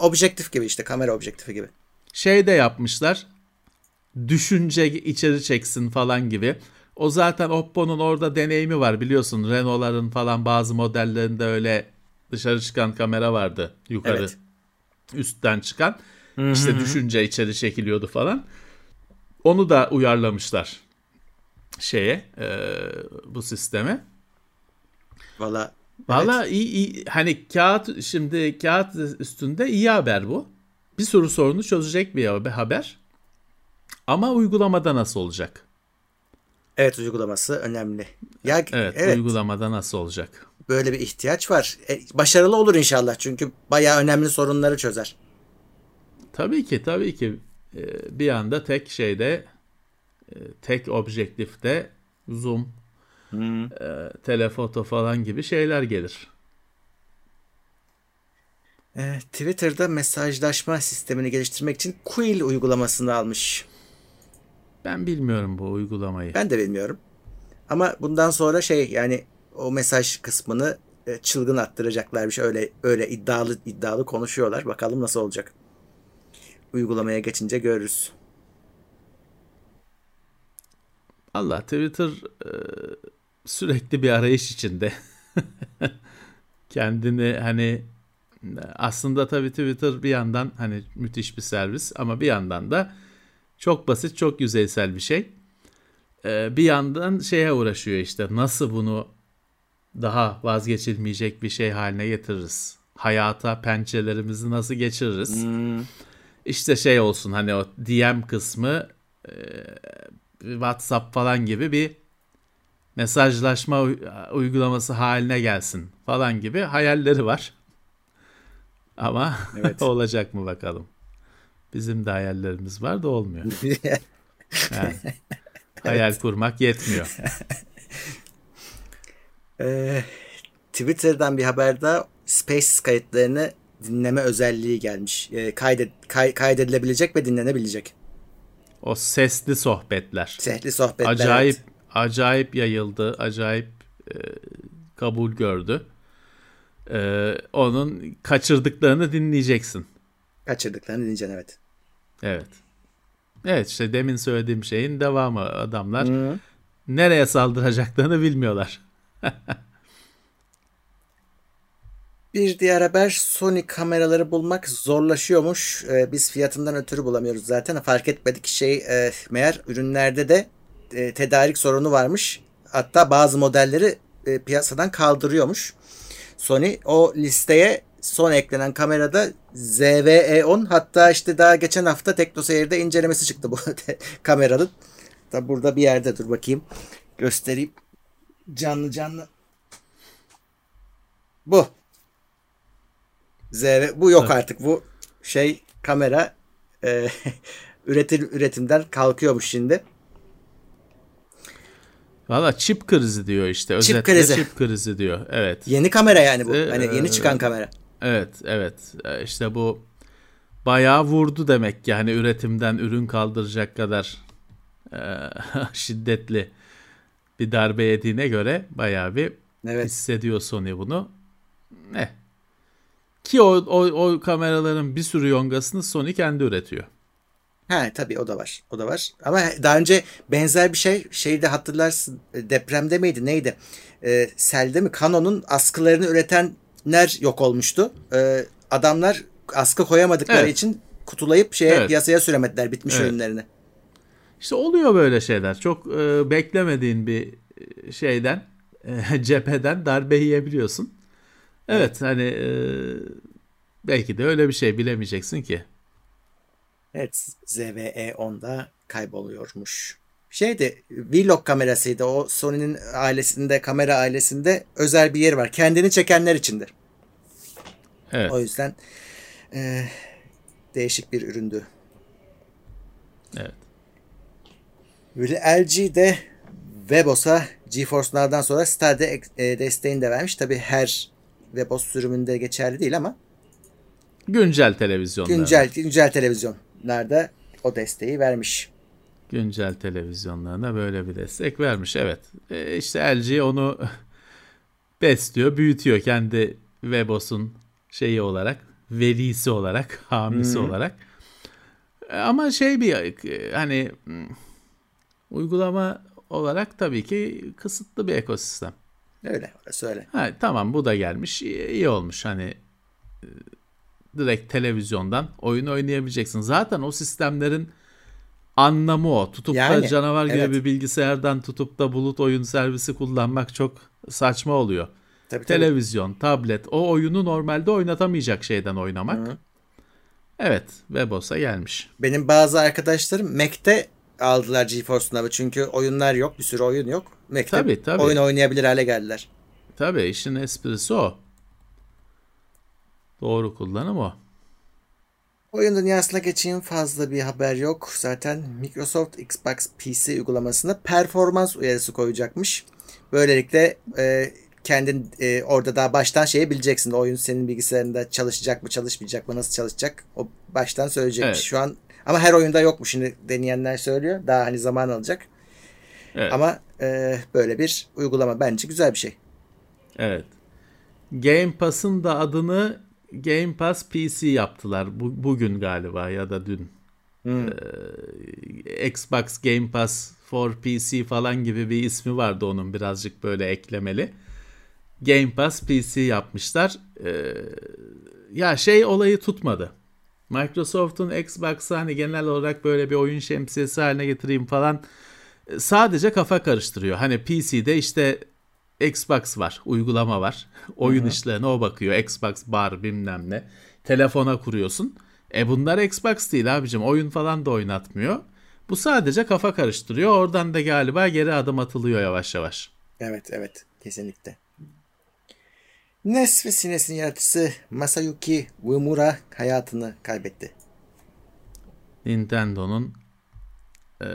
objektif gibi işte kamera objektifi gibi. Şey de yapmışlar. Düşünce içeri çeksin falan gibi. O zaten Oppo'nun orada deneyimi var biliyorsun. Renault'ların falan bazı modellerinde öyle dışarı çıkan kamera vardı yukarı. Evet. Üstten çıkan. Hı-hı. İşte düşünce içeri çekiliyordu falan. Onu da uyarlamışlar şeye e, bu sisteme. Valla Valla evet. iyi, iyi hani kağıt şimdi kağıt üstünde iyi haber bu. Bir soru sorunu çözecek bir haber. Ama uygulamada nasıl olacak? Evet uygulaması önemli. Ya, evet, evet uygulamada nasıl olacak? Böyle bir ihtiyaç var. E, başarılı olur inşallah çünkü bayağı önemli sorunları çözer. Tabii ki tabii ki e, bir anda tek şeyde e, tek objektifte zoom, hmm. e, telefoto falan gibi şeyler gelir. Twitter'da mesajlaşma sistemini geliştirmek için Quill uygulamasını almış. Ben bilmiyorum bu uygulamayı. Ben de bilmiyorum. Ama bundan sonra şey yani o mesaj kısmını e, çılgın attıracaklar bir şey öyle öyle iddialı iddialı konuşuyorlar. Bakalım nasıl olacak. Uygulamaya geçince görürüz. Allah Twitter e, sürekli bir arayış içinde. Kendini hani aslında tabii Twitter bir yandan hani müthiş bir servis ama bir yandan da çok basit, çok yüzeysel bir şey. Ee, bir yandan şeye uğraşıyor işte nasıl bunu daha vazgeçilmeyecek bir şey haline getiririz. Hayata pençelerimizi nasıl geçiririz? Hmm. İşte şey olsun hani o DM kısmı e, WhatsApp falan gibi bir mesajlaşma uygulaması haline gelsin falan gibi hayalleri var. Ama evet. olacak mı bakalım. Bizim de hayallerimiz var da olmuyor. hayal kurmak yetmiyor. Ee, Twitter'dan bir haberde Space kayıtlarını dinleme özelliği gelmiş. Ee, kaydet, kay, kaydedilebilecek ve dinlenebilecek. O sesli sohbetler. Sesli sohbetler. Acayip evet. acayip yayıldı. Acayip e, kabul gördü. E, onun kaçırdıklarını dinleyeceksin. Kaçırdıklarını dinleyeceksin evet. Evet. Evet işte demin söylediğim şeyin devamı adamlar Hı. nereye saldıracaklarını bilmiyorlar. Bir diğer haber Sony kameraları bulmak zorlaşıyormuş. Ee, biz fiyatından ötürü bulamıyoruz zaten. Fark etmedik şey e, meğer ürünlerde de e, tedarik sorunu varmış. Hatta bazı modelleri e, piyasadan kaldırıyormuş. Sony o listeye son eklenen kamerada ZVE10 hatta işte daha geçen hafta TeknoSeyir'de incelemesi çıktı bu kameranın. Da burada bir yerde dur bakayım. Göstereyim. Canlı canlı. Bu. ZV bu yok artık. Bu şey kamera e, üretim üretimden kalkıyormuş şimdi. Valla çip krizi diyor işte. Özetle çip krizi. çip krizi diyor. Evet. Yeni kamera yani bu. Ee, hani yeni çıkan kamera. Evet, evet. E, işte bu bayağı vurdu demek yani üretimden ürün kaldıracak kadar e, şiddetli bir darbe yediğine göre bayağı bir evet. hissediyor Sony bunu. Ne? Ki o, o, o kameraların bir sürü yongasını Sony kendi üretiyor. He tabii o da var. O da var. Ama daha önce benzer bir şey şeyde hatırlarsın depremde miydi neydi? Ee, selde mi? Canon'un askılarını üretenler yok olmuştu. Ee, adamlar askı koyamadıkları evet. için kutulayıp şeye evet. piyasaya süremediler bitmiş evet. ürünlerini. İşte oluyor böyle şeyler. Çok e, beklemediğin bir e, şeyden e, cepheden darbe yiyebiliyorsun. Evet, evet. hani e, belki de öyle bir şey bilemeyeceksin ki. Evet ZVE 10'da kayboluyormuş. Şeydi vlog kamerasıydı o Sony'nin ailesinde kamera ailesinde özel bir yer var. Kendini çekenler içindir. Evet. O yüzden e, değişik bir üründü. Evet. Böyle LG de Webos'a GeForce Now'dan sonra Stadia e, desteğini de vermiş. Tabi her Webos sürümünde geçerli değil ama güncel televizyonlarda. Güncel, güncel televizyonlarda o desteği vermiş. Güncel televizyonlarına böyle bir destek vermiş. Evet. E işte LG onu besliyor, büyütüyor kendi Webos'un şeyi olarak velisi olarak, hamisi hmm. olarak. E, ama şey bir e, hani hmm, uygulama olarak tabii ki kısıtlı bir ekosistem. Öyle, söyle. Ha, tamam bu da gelmiş. İyi, iyi olmuş. Hani e, direkt televizyondan oyun oynayabileceksin. Zaten o sistemlerin anlamı o. Tutup yani, da canavar gibi evet. bir bilgisayardan tutup da bulut oyun servisi kullanmak çok saçma oluyor. Tabii, Televizyon, tabii. tablet o oyunu normalde oynatamayacak şeyden oynamak. Hı. Evet, Webos'a gelmiş. Benim bazı arkadaşlarım Mac'te aldılar GeForce Now'ı. Çünkü oyunlar yok. Bir sürü oyun yok. Mac Tabii, tabii. oyun oynayabilir hale geldiler. Tabii işin esprisi o. Doğru kullanım o. Oyun dünyasına geçeyim fazla bir haber yok. Zaten Microsoft Xbox PC uygulamasına performans uyarısı koyacakmış. Böylelikle e, kendin e, orada daha baştan şeyi bileceksin. Oyun senin bilgisayarında çalışacak mı çalışmayacak mı nasıl çalışacak o baştan söyleyecekmiş. Evet. Şu an ama her oyunda yokmuş şimdi deneyenler söylüyor. Daha hani zaman alacak. Evet. Ama e, böyle bir uygulama bence güzel bir şey. Evet. Game Pass'ın da adını Game Pass PC yaptılar. Bu, bugün galiba ya da dün. Ee, Xbox Game Pass for PC falan gibi bir ismi vardı onun birazcık böyle eklemeli. Game Pass PC yapmışlar. Ee, ya şey olayı tutmadı. Microsoft'un Xbox'ı hani genel olarak böyle bir oyun şemsiyesi haline getireyim falan e, sadece kafa karıştırıyor. Hani PC'de işte Xbox var, uygulama var. Oyun işlerine o bakıyor. Xbox bar bilmem ne. Telefona kuruyorsun. E bunlar Xbox değil abicim. Oyun falan da oynatmıyor. Bu sadece kafa karıştırıyor. Oradan da galiba geri adım atılıyor yavaş yavaş. Evet evet kesinlikle. NES ve SNES'in yaratıcısı Masayuki Uemura hayatını kaybetti. Nintendo'nun eee,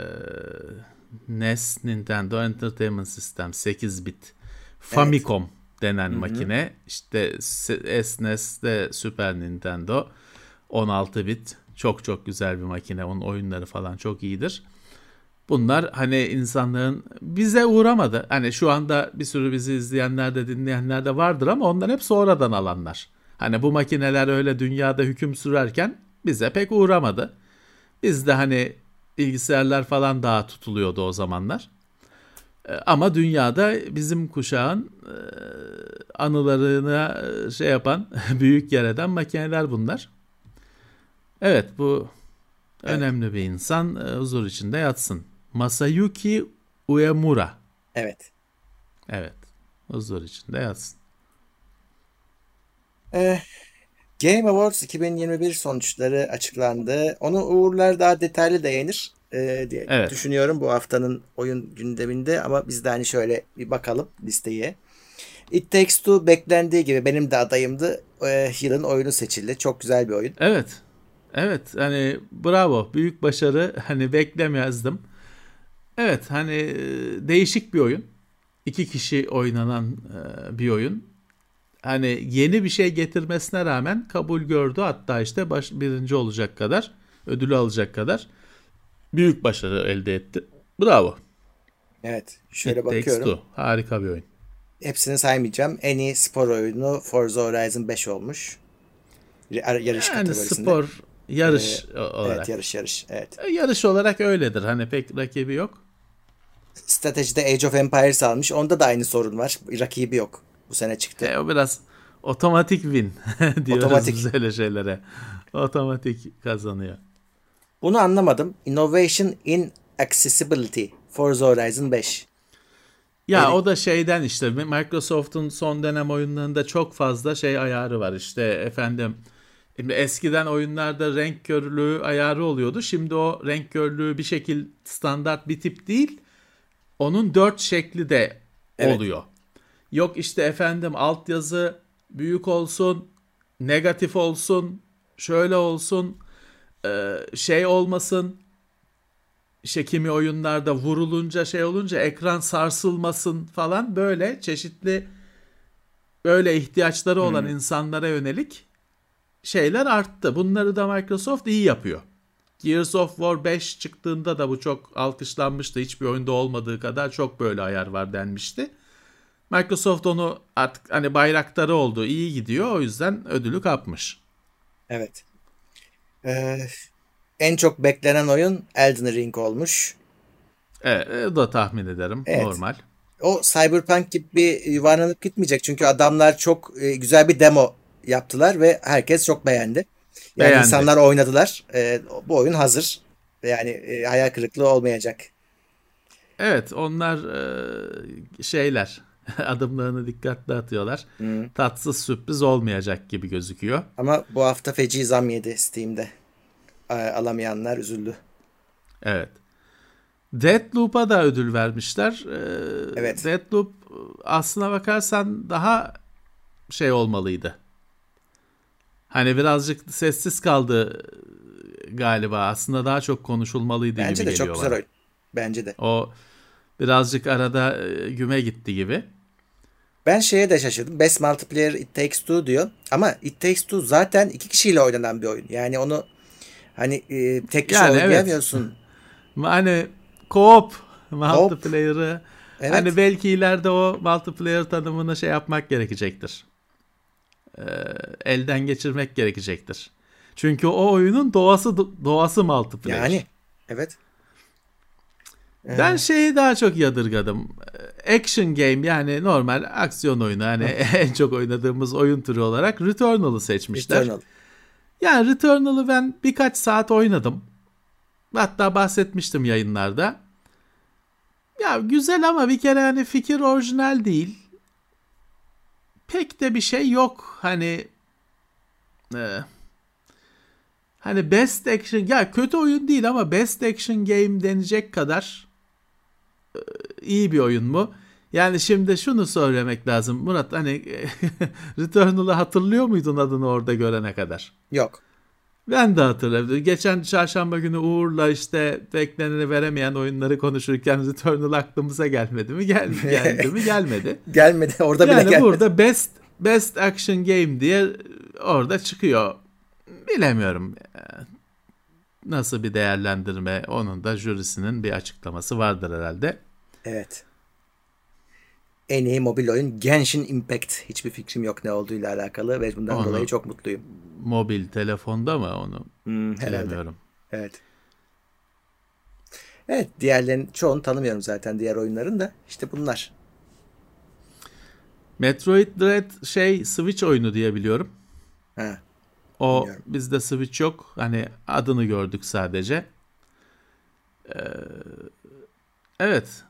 NES Nintendo Entertainment System 8 bit Famicom denen makine işte SNES'de Super Nintendo 16 bit çok çok güzel bir makine onun oyunları falan çok iyidir. Bunlar hani insanların bize uğramadı. Hani şu anda bir sürü bizi izleyenler de dinleyenler de vardır ama onlar hep sonradan alanlar. Hani bu makineler öyle dünyada hüküm sürerken bize pek uğramadı. Bizde hani bilgisayarlar falan daha tutuluyordu o zamanlar. E, Ama dünyada bizim kuşağın e, anılarına e, şey yapan, büyük yer eden makineler bunlar. Evet bu önemli bir insan e, huzur içinde yatsın. Masayuki Uemura. Evet. Evet huzur içinde yatsın. Eh, Game Awards 2021 sonuçları açıklandı. Onu Uğurlar daha detaylı değinir eh, diye Evet. düşünüyorum bu haftanın oyun gündeminde ama biz de hani şöyle bir bakalım listeye. It Takes Two beklendiği gibi benim de adayımdı. Eh, yılın oyunu seçildi. Çok güzel bir oyun. Evet. Evet hani bravo büyük başarı hani beklemezdim. Evet hani e, değişik bir oyun. İki kişi oynanan e, bir oyun. Hani yeni bir şey getirmesine rağmen kabul gördü. Hatta işte baş, birinci olacak kadar ödülü alacak kadar büyük başarı elde etti. Bravo. Evet. Şöyle It bakıyorum. Harika bir oyun. Hepsini saymayacağım. En iyi spor oyunu Forza Horizon 5 olmuş. Yar- Yarış Yani kategorisinde. spor yarış o- olarak. Evet yarış yarış. Evet. E, Yarış olarak öyledir. Hani pek rakibi yok. Stratejide Age of Empires almış. Onda da aynı sorun var. Rakibi yok. Bu sene çıktı. E, o biraz otomatik win diyoruz Otomatik. öyle şeylere. Otomatik kazanıyor. Bunu anlamadım. Innovation in Accessibility. Forza Horizon 5. Ya Yani- o da şeyden işte Microsoft'un son dönem oyunlarında çok fazla şey ayarı var işte efendim. Şimdi eskiden oyunlarda renk körlüğü ayarı oluyordu. Şimdi o renk körlüğü bir şekil standart bir tip değil. Onun dört şekli de Evet. oluyor. Yok işte efendim altyazı büyük olsun, negatif olsun, şöyle olsun, e, şey olmasın. İşte kimi oyunlarda vurulunca şey olunca ekran sarsılmasın falan böyle çeşitli böyle ihtiyaçları olan insanlara yönelik şeyler arttı. Bunları da Microsoft iyi yapıyor. Gears of War 5 çıktığında da bu çok alkışlanmıştı. Hiçbir oyunda olmadığı kadar çok böyle ayar var denmişti. Microsoft onu artık hani bayraktarı oldu. iyi gidiyor. O yüzden ödülü kapmış. Evet. Ee, en çok beklenen oyun Elden Ring olmuş. Evet, o da tahmin ederim. Evet. Normal. O Cyberpunk gibi bir yuvarlanıp gitmeyecek. Çünkü adamlar çok e, güzel bir demo yaptılar ve herkes çok beğendi. Yani Beğendi. insanlar oynadılar. E, bu oyun hazır. Yani e, hayal kırıklığı olmayacak. Evet onlar e, şeyler adımlarını dikkatli atıyorlar. Tatsız sürpriz olmayacak gibi gözüküyor. Ama bu hafta feci zam yedi Steam'de. Alamayanlar üzüldü. Evet. Deathloop'a da ödül vermişler. Ee, evet. Deathloop aslına bakarsan daha şey olmalıydı. Hani birazcık sessiz kaldı galiba. Aslında daha çok konuşulmalıydı Bence gibi de geliyor çok güzel oyun. Bence de. O birazcık arada e, güme gitti gibi. Ben şeye de şaşırdım. Best Multiplayer It Takes Two diyor. Ama It Takes Two zaten iki kişiyle oynanan bir oyun. Yani onu hani e, tek kişi yani oynayamıyorsun. Evet. Hani co-op multiplayer'ı evet. hani belki ileride o multiplayer tanımını şey yapmak gerekecektir. Ee, elden geçirmek gerekecektir. Çünkü o oyunun doğası doğası multiplayer. Yani evet. Ben şeyi daha çok yadırgadım. Action game yani normal aksiyon oyunu hani en çok oynadığımız oyun türü olarak Returnal'ı seçmişler. Returnal. Yani Returnal'ı ben birkaç saat oynadım. Hatta bahsetmiştim yayınlarda. Ya güzel ama bir kere hani fikir orijinal değil. Pek de bir şey yok. Hani e, hani best action ya kötü oyun değil ama best action game denecek kadar iyi bir oyun mu? Yani şimdi şunu söylemek lazım. Murat hani Returnal'ı hatırlıyor muydun adını orada görene kadar? Yok. Ben de hatırladım. Geçen çarşamba günü Uğur'la işte bekleneni veremeyen oyunları konuşurken Returnal aklımıza gelmedi mi? Gel, geldi mi? Gelmedi. gelmedi. Orada yani bile gelmedi. burada best best action game diye orada çıkıyor. Bilemiyorum. Nasıl bir değerlendirme onun da jürisinin bir açıklaması vardır herhalde. Evet. En iyi mobil oyun Genshin Impact. Hiçbir fikrim yok ne olduğuyla alakalı ve bundan onu, dolayı çok mutluyum. Mobil telefonda mı onu? Hmm, Bilemiyorum. Evet. Evet diğerlerin çoğunu tanımıyorum zaten diğer oyunların da. İşte bunlar. Metroid Dread şey Switch oyunu diye biliyorum. Ha. O bilmiyorum. bizde Switch yok. Hani adını gördük sadece. Ee, evet.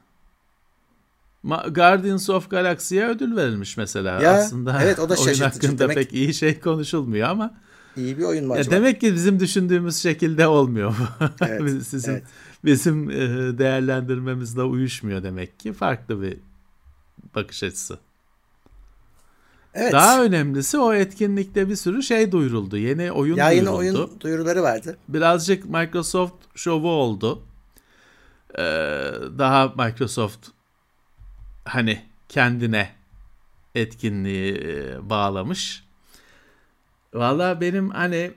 Guardians of Galaxy'ye ödül verilmiş mesela. Ya, Aslında evet, o da oyun hakkında demek, pek iyi şey konuşulmuyor ama. İyi bir oyun mu acaba? Demek ki bizim düşündüğümüz şekilde olmuyor. Evet, Sizin, evet. Bizim e, değerlendirmemizle uyuşmuyor demek ki. Farklı bir bakış açısı. Evet. Daha önemlisi o etkinlikte bir sürü şey duyuruldu. Yeni oyun ya, duyuruldu. Yeni oyun duyuruları vardı. Birazcık Microsoft şovu oldu. Ee, daha Microsoft hani kendine etkinliği e, bağlamış. Valla benim hani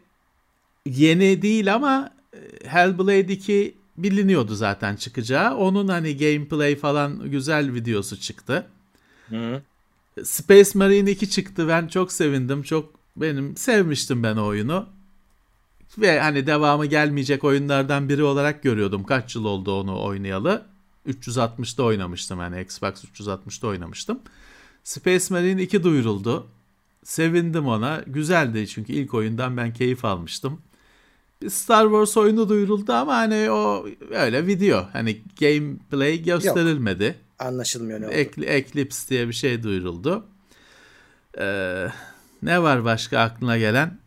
yeni değil ama e, Hellblade 2 biliniyordu zaten çıkacağı. Onun hani gameplay falan güzel videosu çıktı. Hı. Space Marine 2 çıktı. Ben çok sevindim. Çok benim sevmiştim ben o oyunu. Ve hani devamı gelmeyecek oyunlardan biri olarak görüyordum. Kaç yıl oldu onu oynayalı. 360'da oynamıştım yani Xbox 360'da oynamıştım. Space Marine 2 duyuruldu. Sevindim ona. Güzeldi çünkü ilk oyundan ben keyif almıştım. Bir Star Wars oyunu duyuruldu ama hani o öyle video. Hani gameplay gösterilmedi. Yok, anlaşılmıyor ne oldu. Ekli, Eclipse diye bir şey duyuruldu. Ee, ne var başka aklına gelen?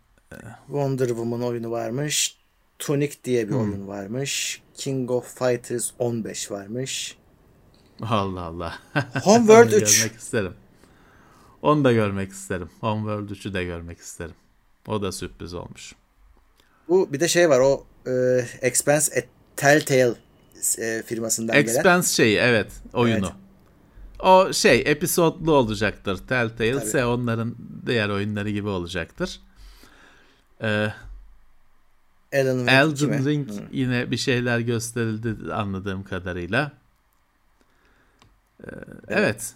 Wonder Woman oyunu varmış. Tunic diye bir hmm. oyun varmış. King of Fighters 15 varmış. Allah Allah. Homeworld 3. görmek isterim. Onu da görmek isterim. Homeworld 3'ü de görmek isterim. O da sürpriz olmuş. Bu bir de şey var o e, Expense at Telltale e, firmasından Expense gelen. Expense şeyi evet oyunu. Evet. O şey episodlu olacaktır. Telltale ise onların diğer oyunları gibi olacaktır. Ee, Alan Elden Ring Hı. yine bir şeyler gösterildi anladığım kadarıyla. Ee, evet. evet.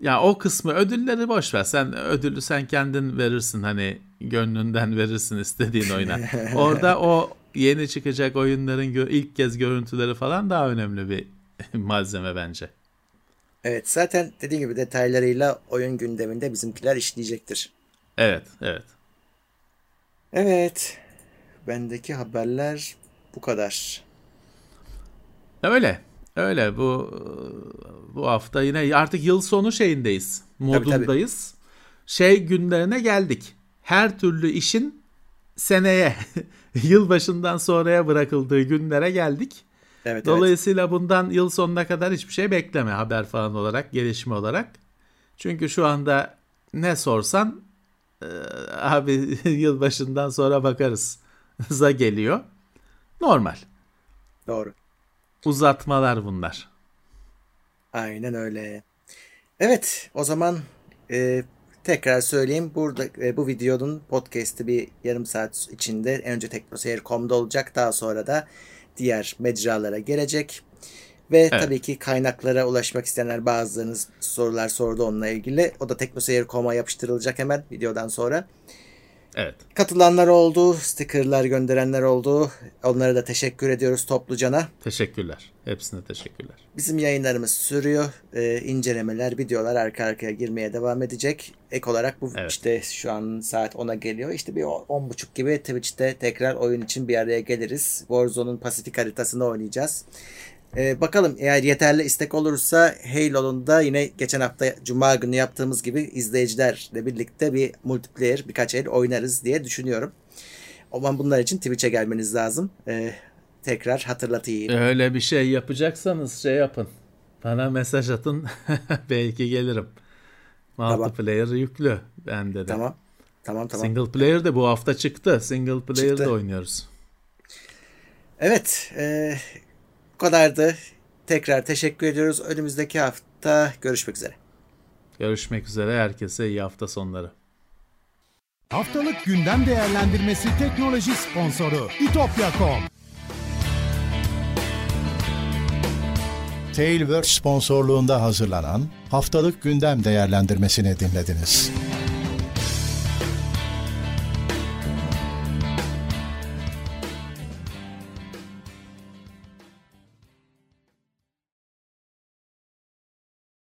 Ya o kısmı ödülleri boş ver. Sen ödülü sen kendin verirsin hani gönlünden verirsin istediğin oyuna. Orada o yeni çıkacak oyunların ilk kez görüntüleri falan daha önemli bir malzeme bence. Evet zaten dediğim gibi detaylarıyla oyun gündeminde bizimkiler işleyecektir. Evet evet. Evet. Bendeki haberler bu kadar. Öyle. Öyle bu bu hafta yine artık yıl sonu şeyindeyiz. Modundayız. Tabii, tabii. Şey günlerine geldik. Her türlü işin seneye yılbaşından sonraya bırakıldığı günlere geldik. Evet, Dolayısıyla evet. bundan yıl sonuna kadar hiçbir şey bekleme haber falan olarak, gelişme olarak. Çünkü şu anda ne sorsan e, abi yılbaşından sonra bakarız za geliyor. Normal. Doğru. Uzatmalar bunlar. Aynen öyle. Evet o zaman e, tekrar söyleyeyim. Burada e, bu videonun podcast'i bir yarım saat içinde önce teknoseyir.com'da olacak. Daha sonra da diğer mecralara gelecek. Ve evet. tabii ki kaynaklara ulaşmak isteyenler bazılarınız sorular sordu onunla ilgili. O da teknoseyir.com'a yapıştırılacak hemen videodan sonra. Evet. Katılanlar oldu, stickerlar gönderenler oldu. Onlara da teşekkür ediyoruz toplucana. Teşekkürler. Hepsine teşekkürler. Bizim yayınlarımız sürüyor. Ee, incelemeler, videolar arka arkaya girmeye devam edecek. Ek olarak bu evet. işte şu an saat 10'a geliyor. İşte bir 10.30 gibi Twitch'te tekrar oyun için bir araya geliriz. Warzone'un Pasifik haritasını oynayacağız. Ee, bakalım eğer yeterli istek olursa Halo'nun da yine geçen hafta Cuma günü yaptığımız gibi izleyicilerle birlikte bir multiplayer birkaç el oynarız diye düşünüyorum. O zaman bunlar için Twitch'e gelmeniz lazım. Ee, tekrar hatırlatayım. Öyle bir şey yapacaksanız şey yapın. Bana mesaj atın. Belki gelirim. Multiplayer tamam. yüklü bende de. Tamam. Tamam tamam. Single player de bu hafta çıktı. Single player de oynuyoruz. Evet. E, kadardı. Tekrar teşekkür ediyoruz. Önümüzdeki hafta görüşmek üzere. Görüşmek üzere. Herkese iyi hafta sonları. Haftalık gündem değerlendirmesi teknoloji sponsoru itopya.com Tailwords sponsorluğunda hazırlanan haftalık gündem değerlendirmesini dinlediniz.